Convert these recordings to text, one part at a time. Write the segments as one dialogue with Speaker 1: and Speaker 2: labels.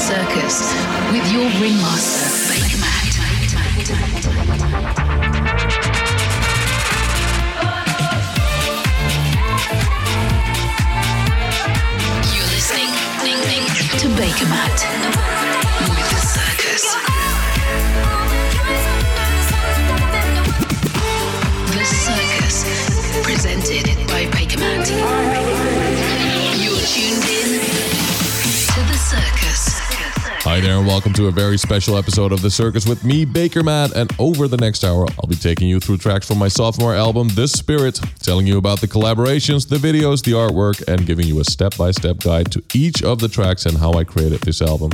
Speaker 1: circus with your ringmaster, Baker You're listening to Bakermat with the circus. The circus presented by Bakermat. You're tuned in to the circus.
Speaker 2: Hi there, and welcome to a very special episode of The Circus with me, Bakermat. And over the next hour, I'll be taking you through tracks from my sophomore album, The Spirit, telling you about the collaborations, the videos, the artwork, and giving you a step by step guide to each of the tracks and how I created this album.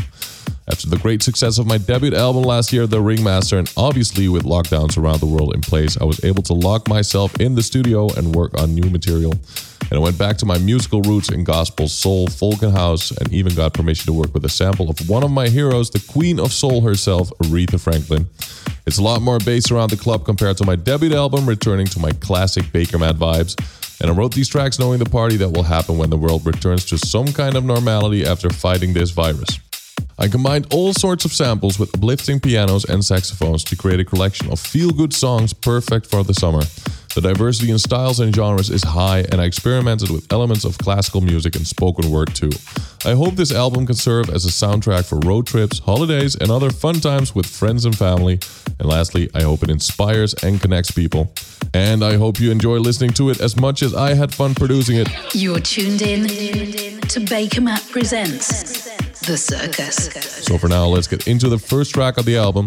Speaker 2: After the great success of my debut album last year, The Ringmaster, and obviously with lockdowns around the world in place, I was able to lock myself in the studio and work on new material. And I went back to my musical roots in gospel, soul, folk, and house, and even got permission to work with a sample of one of my heroes, the Queen of Soul herself, Aretha Franklin. It's a lot more bass around the club compared to my debut album, returning to my classic Bakermat vibes. And I wrote these tracks knowing the party that will happen when the world returns to some kind of normality after fighting this virus. I combined all sorts of samples with uplifting pianos and saxophones to create a collection of feel good songs perfect for the summer. The diversity in styles and genres is high, and I experimented with elements of classical music and spoken word too. I hope this album can serve as a soundtrack for road trips, holidays, and other fun times with friends and family. And lastly, I hope it inspires and connects people. And I hope you enjoy listening to it as much as I had fun producing it.
Speaker 1: You're tuned in to Bakermat Presents The Circus.
Speaker 2: So for now, let's get into the first track of the album.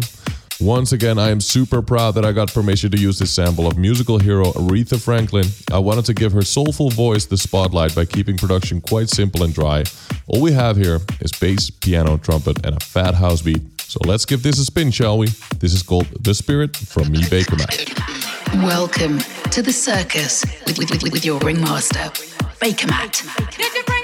Speaker 2: Once again, I am super proud that I got permission to use this sample of musical hero Aretha Franklin. I wanted to give her soulful voice the spotlight by keeping production quite simple and dry. All we have here is bass, piano, trumpet, and a fat house beat. So let's give this a spin, shall we? This is called The Spirit from me, Bakermat.
Speaker 1: Welcome to the circus with, with, with, with your ringmaster,
Speaker 2: Bakermat.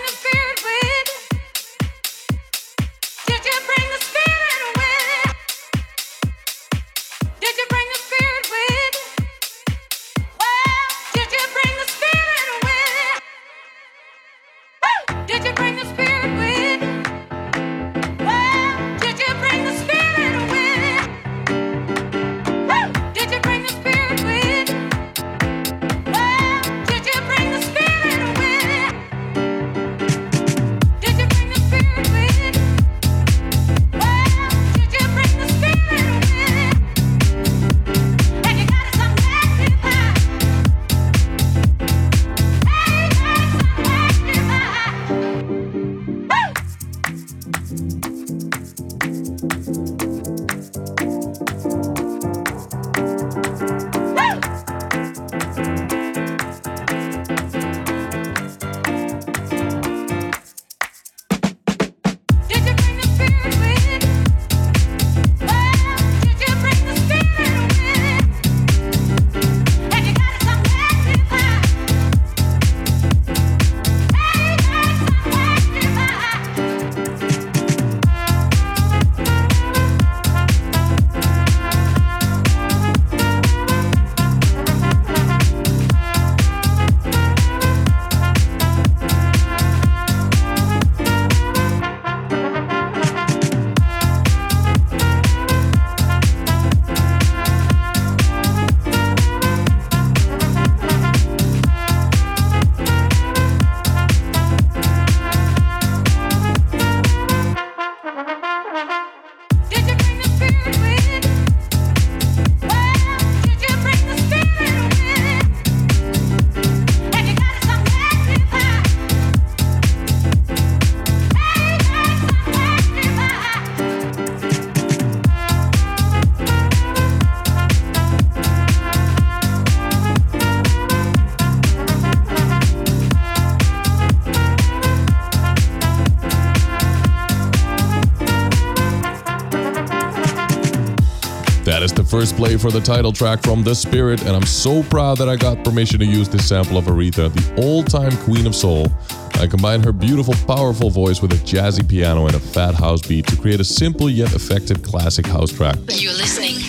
Speaker 2: First play for the title track from The Spirit, and I'm so proud that I got permission to use this sample of Aretha, the all time Queen of Soul. I combined her beautiful, powerful voice with a jazzy piano and a fat house beat to create a simple yet effective classic house track.
Speaker 1: You're listening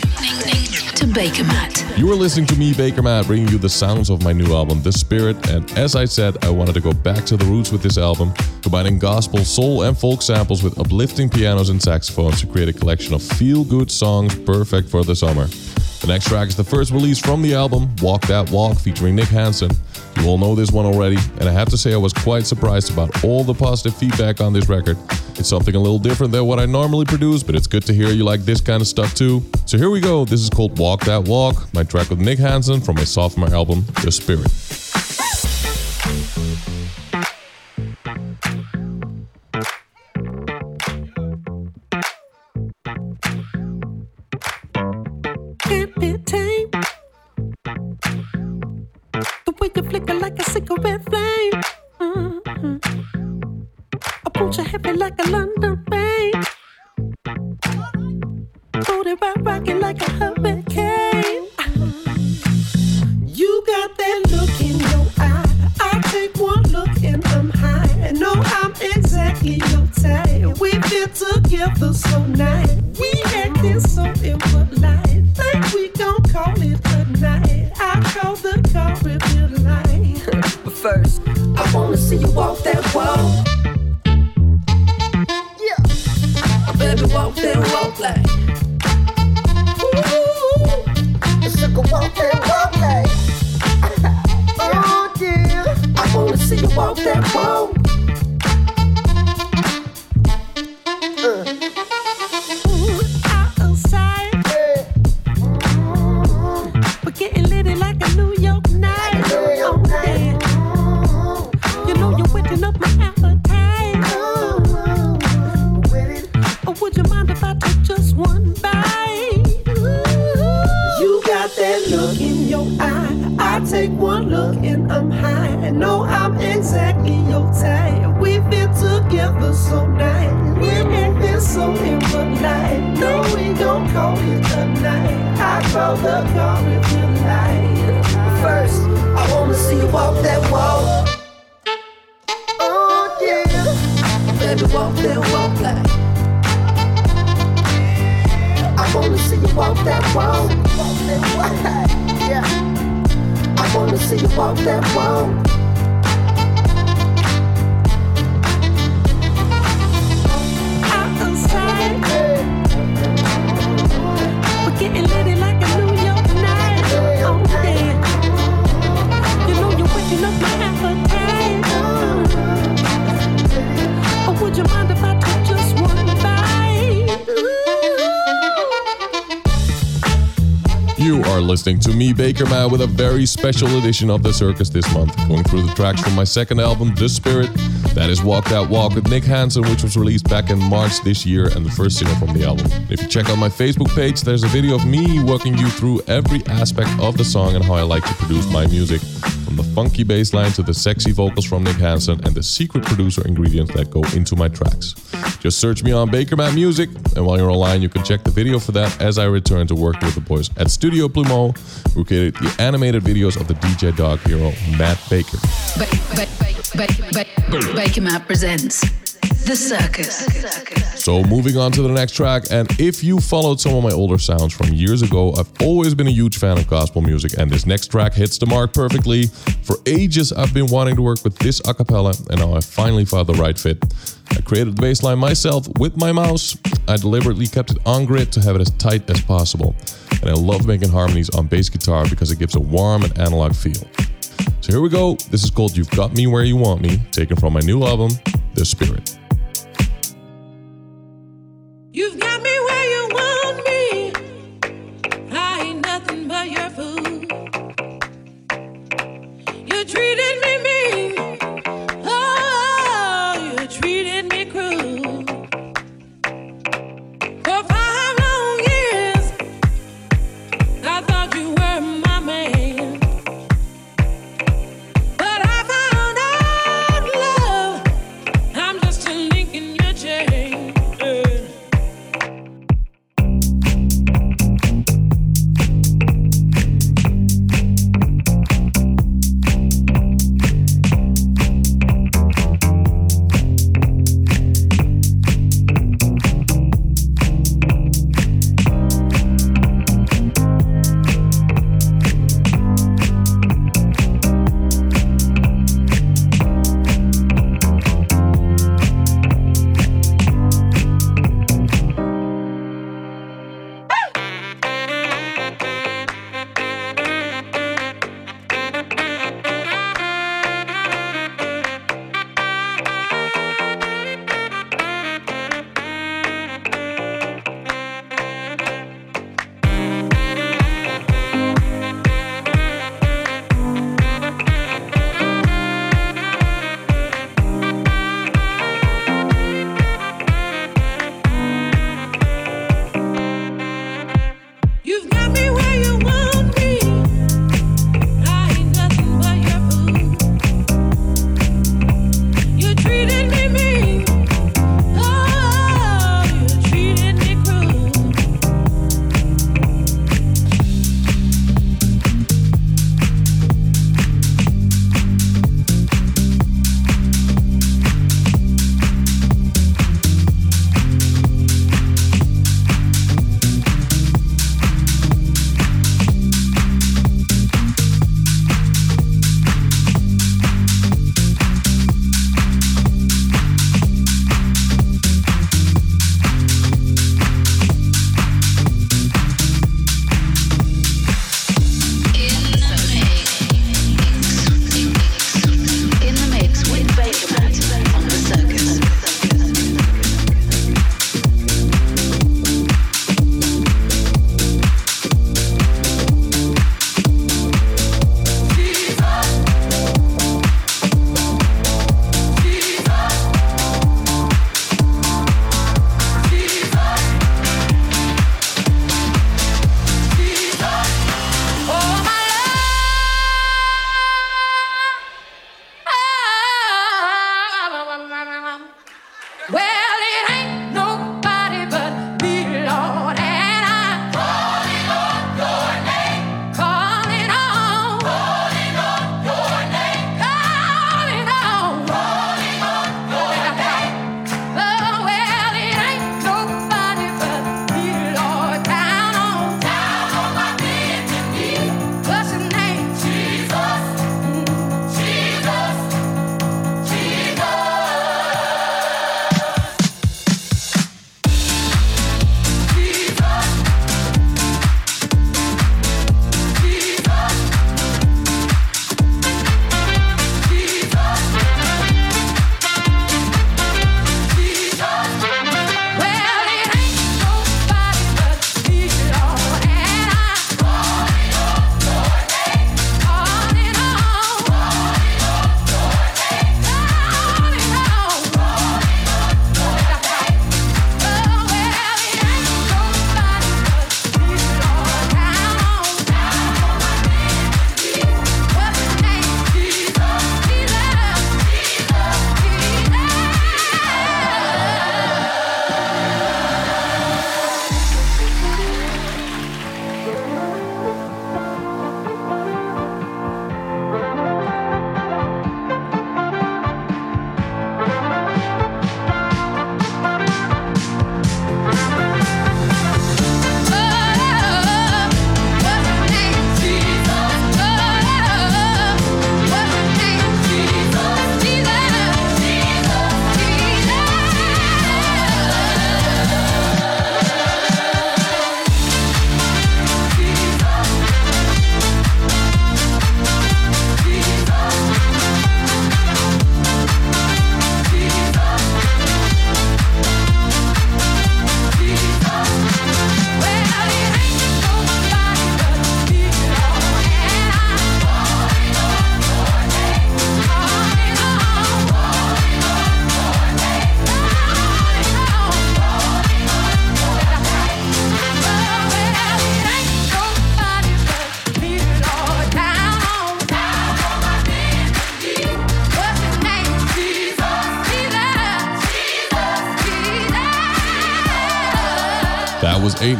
Speaker 1: to Bakermat.
Speaker 2: You are listening to me, Bakermat, bringing you the sounds of my new album, The Spirit. And as I said, I wanted to go back to the roots with this album, combining gospel, soul, and folk samples with uplifting pianos and saxophones to create a collection of feel good songs perfect for the summer. The next track is the first release from the album, Walk That Walk, featuring Nick Hansen. You all know this one already, and I have to say I was quite surprised about all the positive feedback on this record. It's something a little different than what I normally produce, but it's good to hear you like this kind of stuff too. So here we go. This is called Walk That Walk, my track with Nick Hansen from my sophomore album, The Spirit.
Speaker 3: Would you mind if I took just one bite? You got that look in your eye. I take one look and I'm high. Know I'm exactly your type. We fit together so nice. We acting so impolite. No, we gon' call it a night. I call the car if you like. First, I wanna see you walk that walk. Oh yeah, baby, walk that walk walk that walk. Yeah. I wanna see you walk that walk. Outside. We're getting litty like a New York night. Oh yeah. You know you're waking up my You
Speaker 2: are listening to me, Bakermat, with a very special edition of the circus this month. Going through the tracks from my second album, The Spirit. That is Walk That Walk with Nick Hansen, which was released back in March this year and the first single from the album. If you check out my Facebook page, there's a video of me walking you through every aspect of the song and how I like to produce my music. From the funky bass line to the sexy vocals from Nick Hansen and the secret producer ingredients that go into my tracks. Just search me on Bakermat Music, and while you're online, you can check the video for that as I return to work with the boys at Studio Plumeau, who created the animated videos of the DJ dog hero Matt Baker.
Speaker 1: Ba- ba- ba- ba- ba- Bakermat presents The Circus.
Speaker 2: So moving on to the next track, and if you followed some of my older sounds from years ago, I've always been a huge fan of gospel music, and this next track hits the mark perfectly. For ages, I've been wanting to work with this a cappella, and now I finally found the right fit. I created the bass line myself with my mouse. I deliberately kept it on grid to have it as tight as possible. And I love making harmonies on bass guitar because it gives a warm and analog feel. So here we go. This is called You've Got Me Where You Want Me, taken from my new album, The Spirit.
Speaker 3: You've got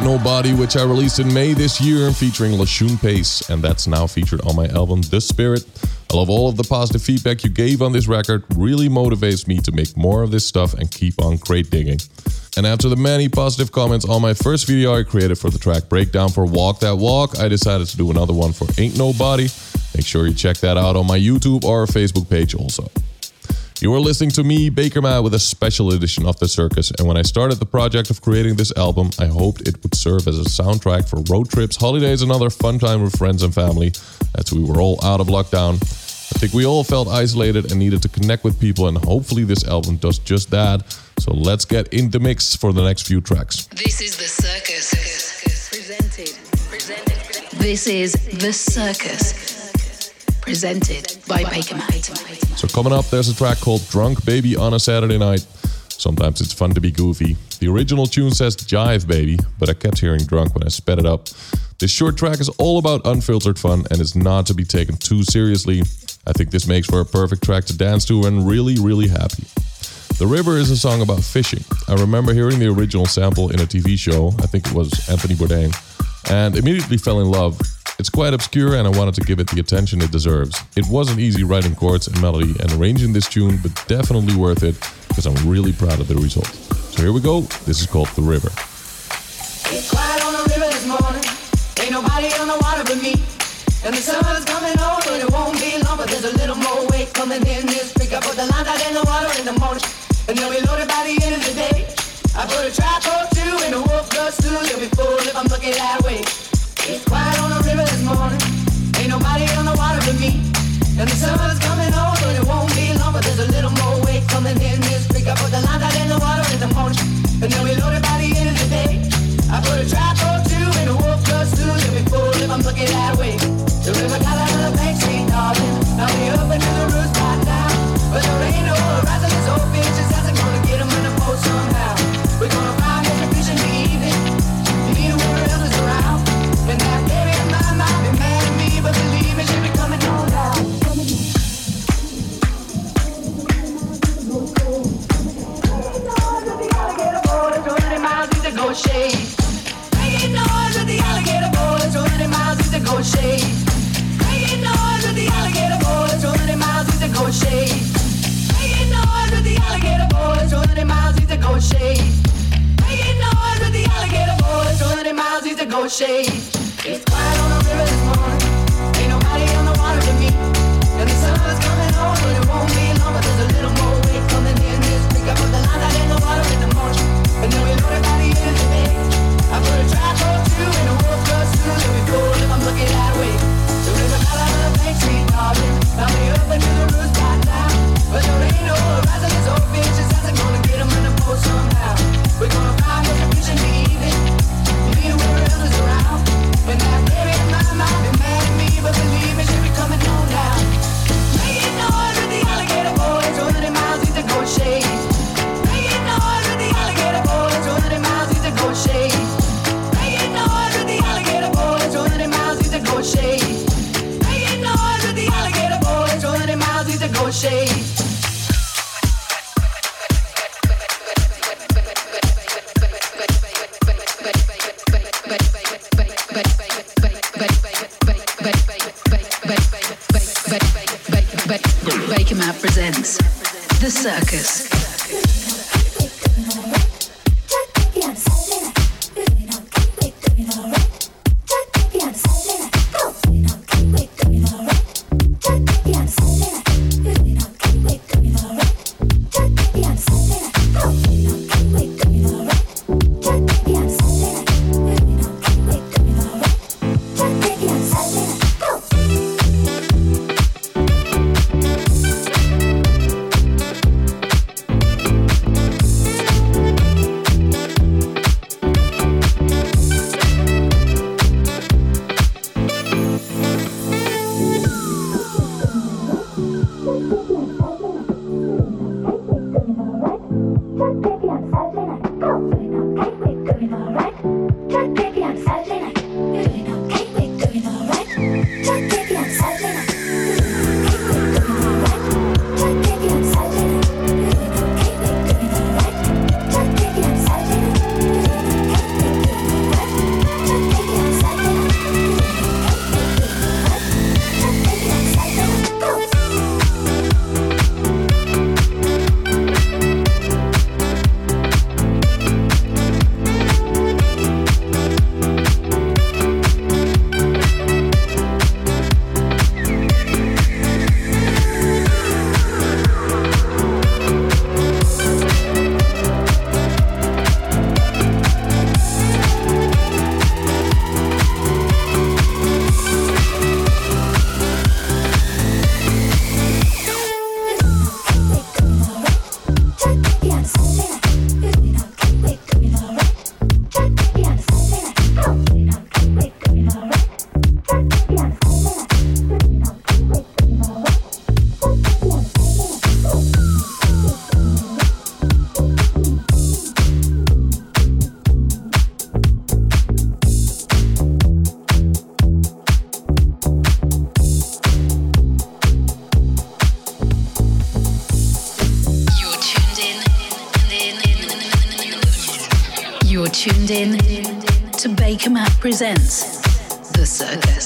Speaker 2: Nobody, which I released in May this year, featuring Lashun Pace, and that's now featured on my album The Spirit. I love all of the positive feedback you gave on this record, really motivates me to make more of this stuff and keep on crate digging. And after the many positive comments on my first video I created for the track breakdown for Walk That Walk, I decided to do another one for Ain't Nobody. Make sure you check that out on my YouTube or Facebook page also. You are listening to me, Bakermat, with a special edition of The Circus. And when I started the project of creating this album, I hoped it would serve as a soundtrack for road trips, holidays, and other fun time with friends and family, as we were all out of lockdown. I think we all felt isolated and needed to connect with people, and hopefully, this album does just that. So let's get in the mix for the next few tracks.
Speaker 1: This is the circus. Presented. Presented. This is the circus. Presented by
Speaker 2: So coming up, there's a track called Drunk Baby on a Saturday Night. Sometimes it's fun to be goofy. The original tune says Jive Baby, but I kept hearing drunk when I sped it up. This short track is all about unfiltered fun and is not to be taken too seriously. I think this makes for a perfect track to dance to and really, really happy. The River is a song about fishing. I remember hearing the original sample in a TV show, I think it was Anthony Bourdain, and immediately fell in love. It's quite obscure and I wanted to give it the attention it deserves. It wasn't easy writing chords and melody and arranging this tune, but definitely worth it because I'm really proud of the result. So here we go. This is called The River.
Speaker 4: It's quiet on the river this morning. Ain't nobody on the water but me. And the coming on, but it won't be long. But there's a little more weight coming in this pick up put the line out in the water in the morning. And they'll be loaded by the end of the day. I put a trap or two in the wolf plus two. You'll be full if I'm looking that way. It's quiet on the river this morning. Ain't nobody on the water but me. And the sun's
Speaker 1: Matt presents The Circus.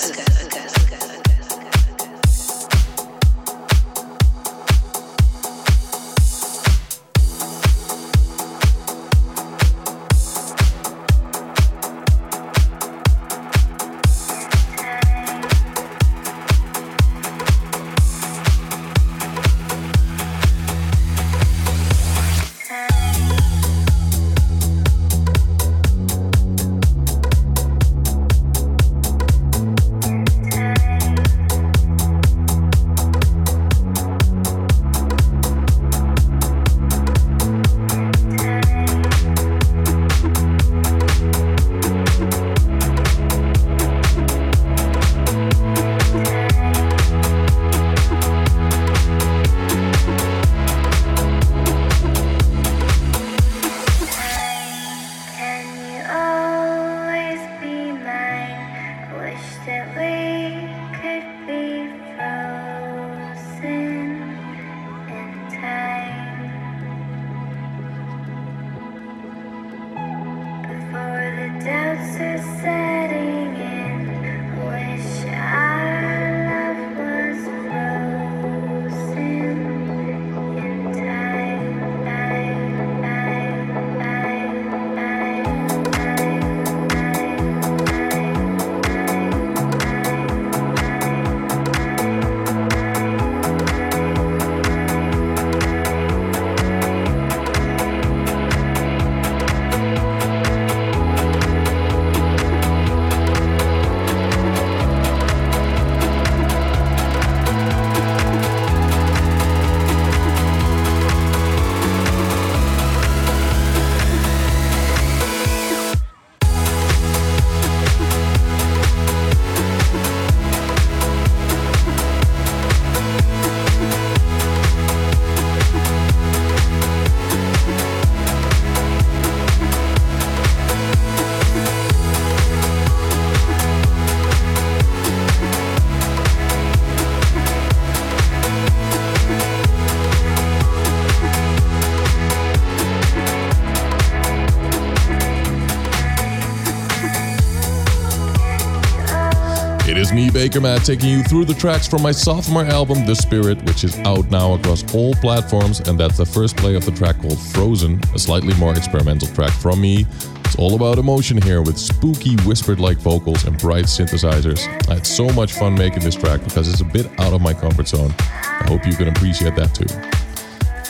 Speaker 2: It is me, Bakermat, taking you through the tracks from my sophomore album, The Spirit, which is out now across all platforms. And that's the first play of the track called Frozen, a slightly more experimental track from me. It's all about emotion here with spooky, whispered like vocals and bright synthesizers. I had so much fun making this track because it's a bit out of my comfort zone. I hope you can appreciate that too.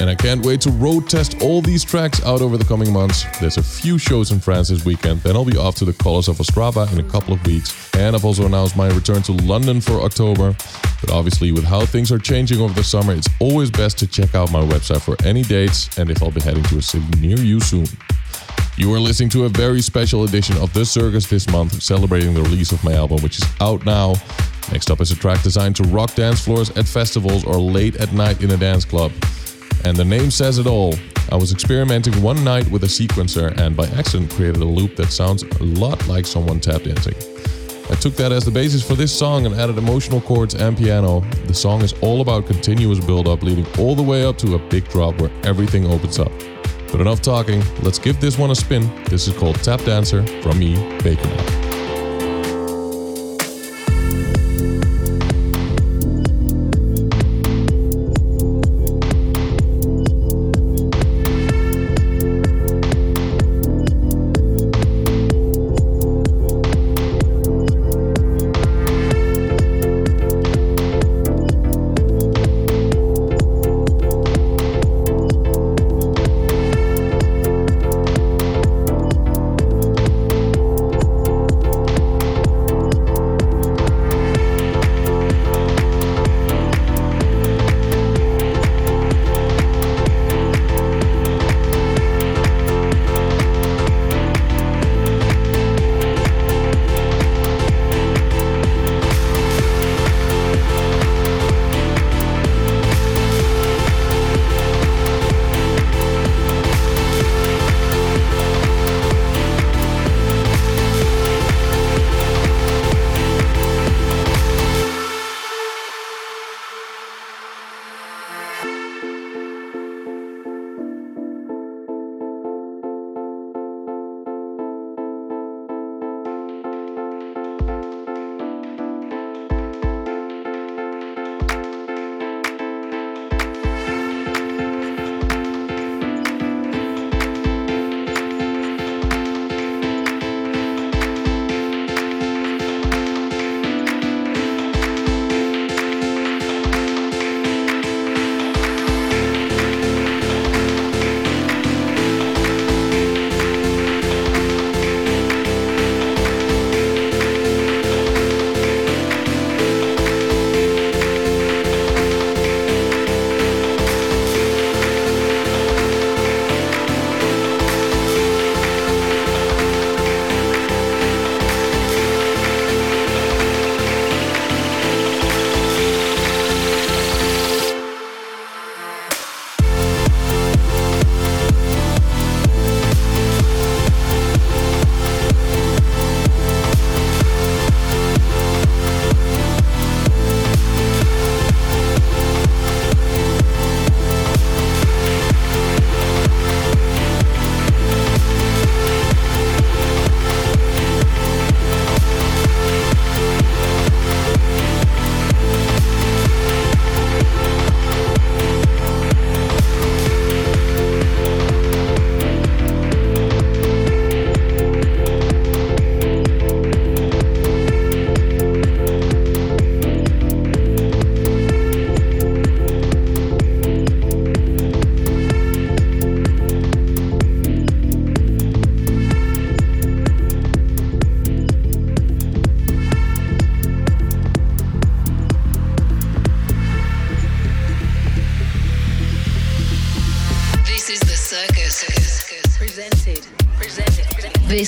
Speaker 2: And I can't wait to road test all these tracks out over the coming months. There's a few shows in France this weekend, then I'll be off to the Colors of Ostrava in a couple of weeks. And I've also announced my return to London for October. But obviously, with how things are changing over the summer, it's always best to check out my website for any dates and if I'll be heading to a city near you soon. You are listening to a very special edition of The Circus this month, celebrating the release of my album, which is out now. Next up is a track designed to rock dance floors at festivals or late at night in a dance club. And the name says it all. I was experimenting one night with a sequencer and by accident created a loop that sounds a lot like someone tap dancing. I took that as the basis for this song and added emotional chords and piano. The song is all about continuous build up, leading all the way up to a big drop where everything opens up. But enough talking, let's give this one a spin. This is called Tap Dancer from me, Baker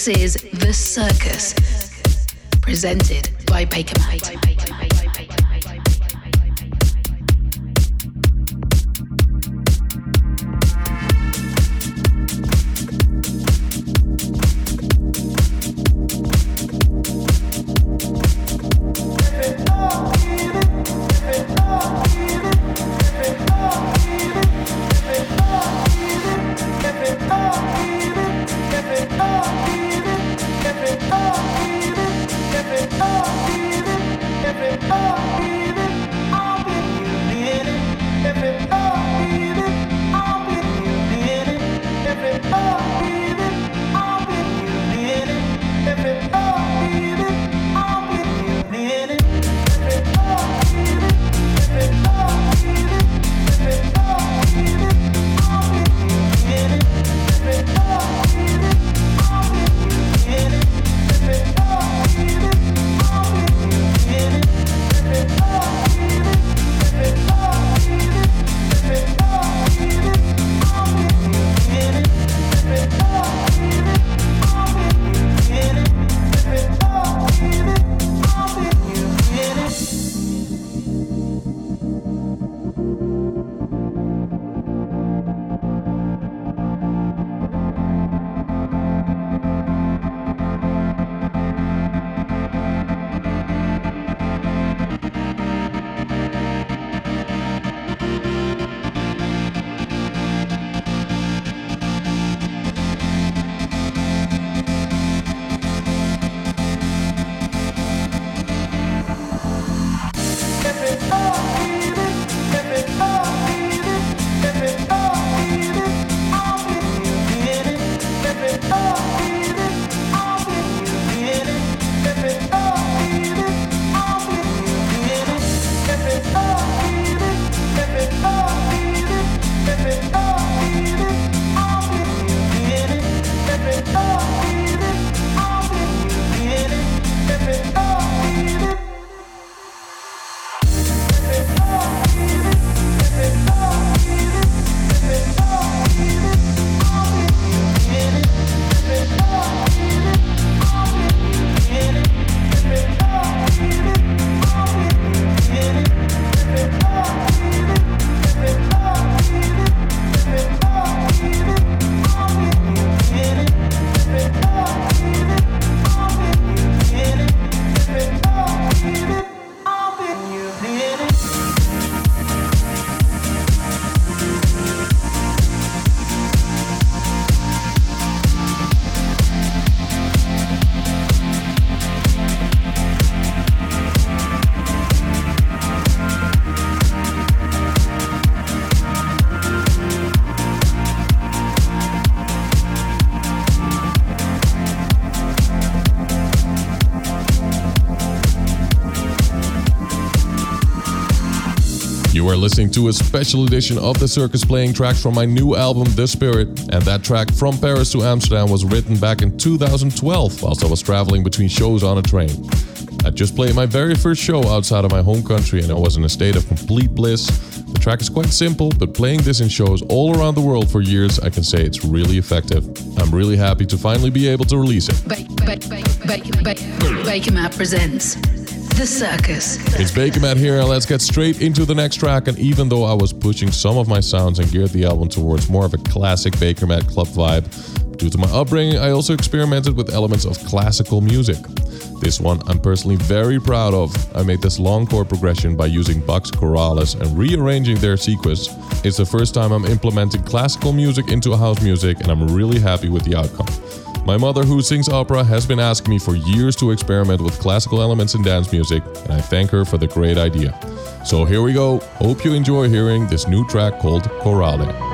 Speaker 1: This is The Circus, presented by Baker
Speaker 2: listening to a special edition of The Circus playing tracks from my new album, The Spirit. And that track, From Paris to Amsterdam, was written back in 2012 whilst I was traveling between shows on a train. I just played my very first show outside of my home country and I was in a state of complete bliss. The track is quite simple, but playing this in shows all around the world for years, I can say it's really effective. I'm really happy to finally be able to release it.
Speaker 1: Ba- ba- ba- ba- ba- Bakermat presents The Circus.
Speaker 2: It's Bakermat here, and let's get straight into the next track. And even though I was pushing some of my sounds and geared the album towards more of a classic Bakermat club vibe, due to my upbringing, I also experimented with elements of classical music. This one I'm personally very proud of. I made this long chord progression by using Bach's chorales and rearranging their sequence. It's the first time I'm implementing classical music into house music, and I'm really happy with the outcome. My mother, who sings opera, has been asking me for years to experiment with classical elements in dance music, and I thank her for the great idea. So here we go. Hope you enjoy hearing this new track called Chorale.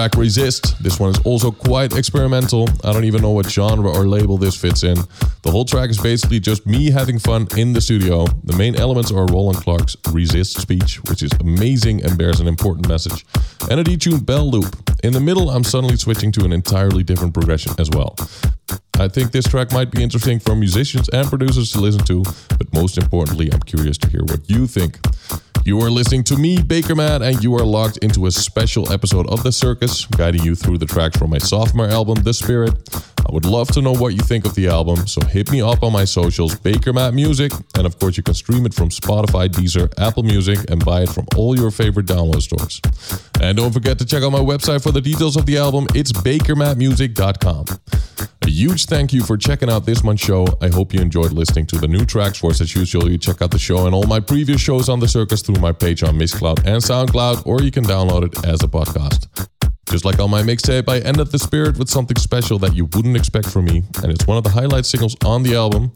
Speaker 2: track Resist. This one is also quite experimental. I don't even know what genre or label this fits in. The whole track is basically just me having fun in the studio. The main elements are Roland Clark's Resist speech, which is amazing and bears an important message, and a detuned bell loop. In the middle, I'm suddenly switching to an entirely different progression as well. I think this track might be interesting for musicians and producers to listen to, but most importantly, I'm curious to hear what you think. You are listening to me, Bakermat, and you are locked into a special episode of The Circus, guiding you through the tracks from my sophomore album, The Spirit. I would love to know what you think of the album, so hit me up on my socials, Bakermat Music, and of course you can stream it from Spotify, Deezer, Apple Music, and buy it from all your favorite download stores. And don't forget to check out my website for the details of the album. It's bakermatmusic.com. A huge thank you for checking out this month's show. I hope you enjoyed listening to the new tracks. For as usual, you check out the show and all my previous shows on the circus through my page on Mixcloud and SoundCloud, or you can download it as a podcast. Just like on my mixtape, I ended the spirit with something special that you wouldn't expect from me, and it's one of the highlight singles on the album.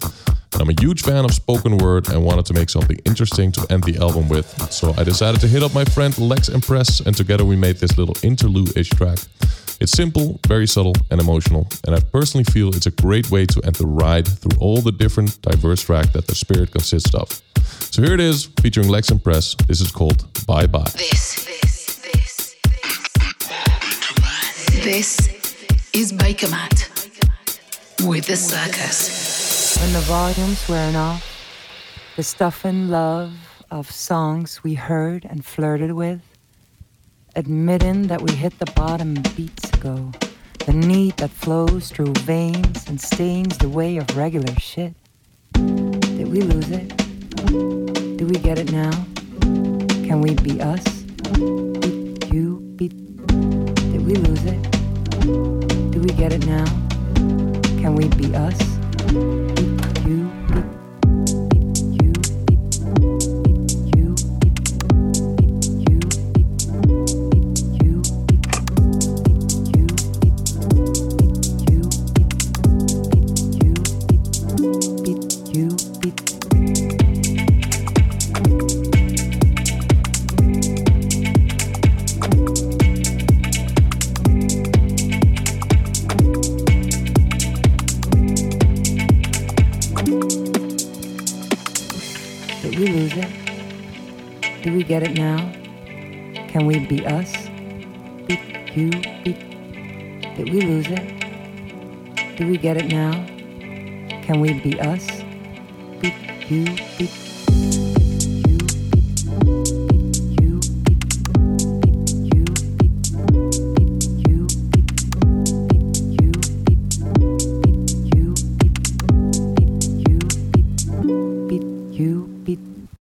Speaker 2: And I'm a huge fan of spoken word and wanted to make something interesting to end the album with. So I decided to hit up my friend Lex Empress, and together we made this little interlude-ish track. It's simple, very subtle, and emotional, and I personally feel it's a great way to end the ride through all the different diverse tracks that the spirit consists of. So here it is, featuring Lex Empress. This is called Bye Bye.
Speaker 1: This, this, this is Bakermat with the circus.
Speaker 5: When the volume's wearing off, the stuff and love of songs we heard and flirted with, admitting that we hit the bottom beats ago, the need that flows through veins and stains the way of regular shit. Did we lose it? Do we get it now? Can we be us? Get it now? Can we be us?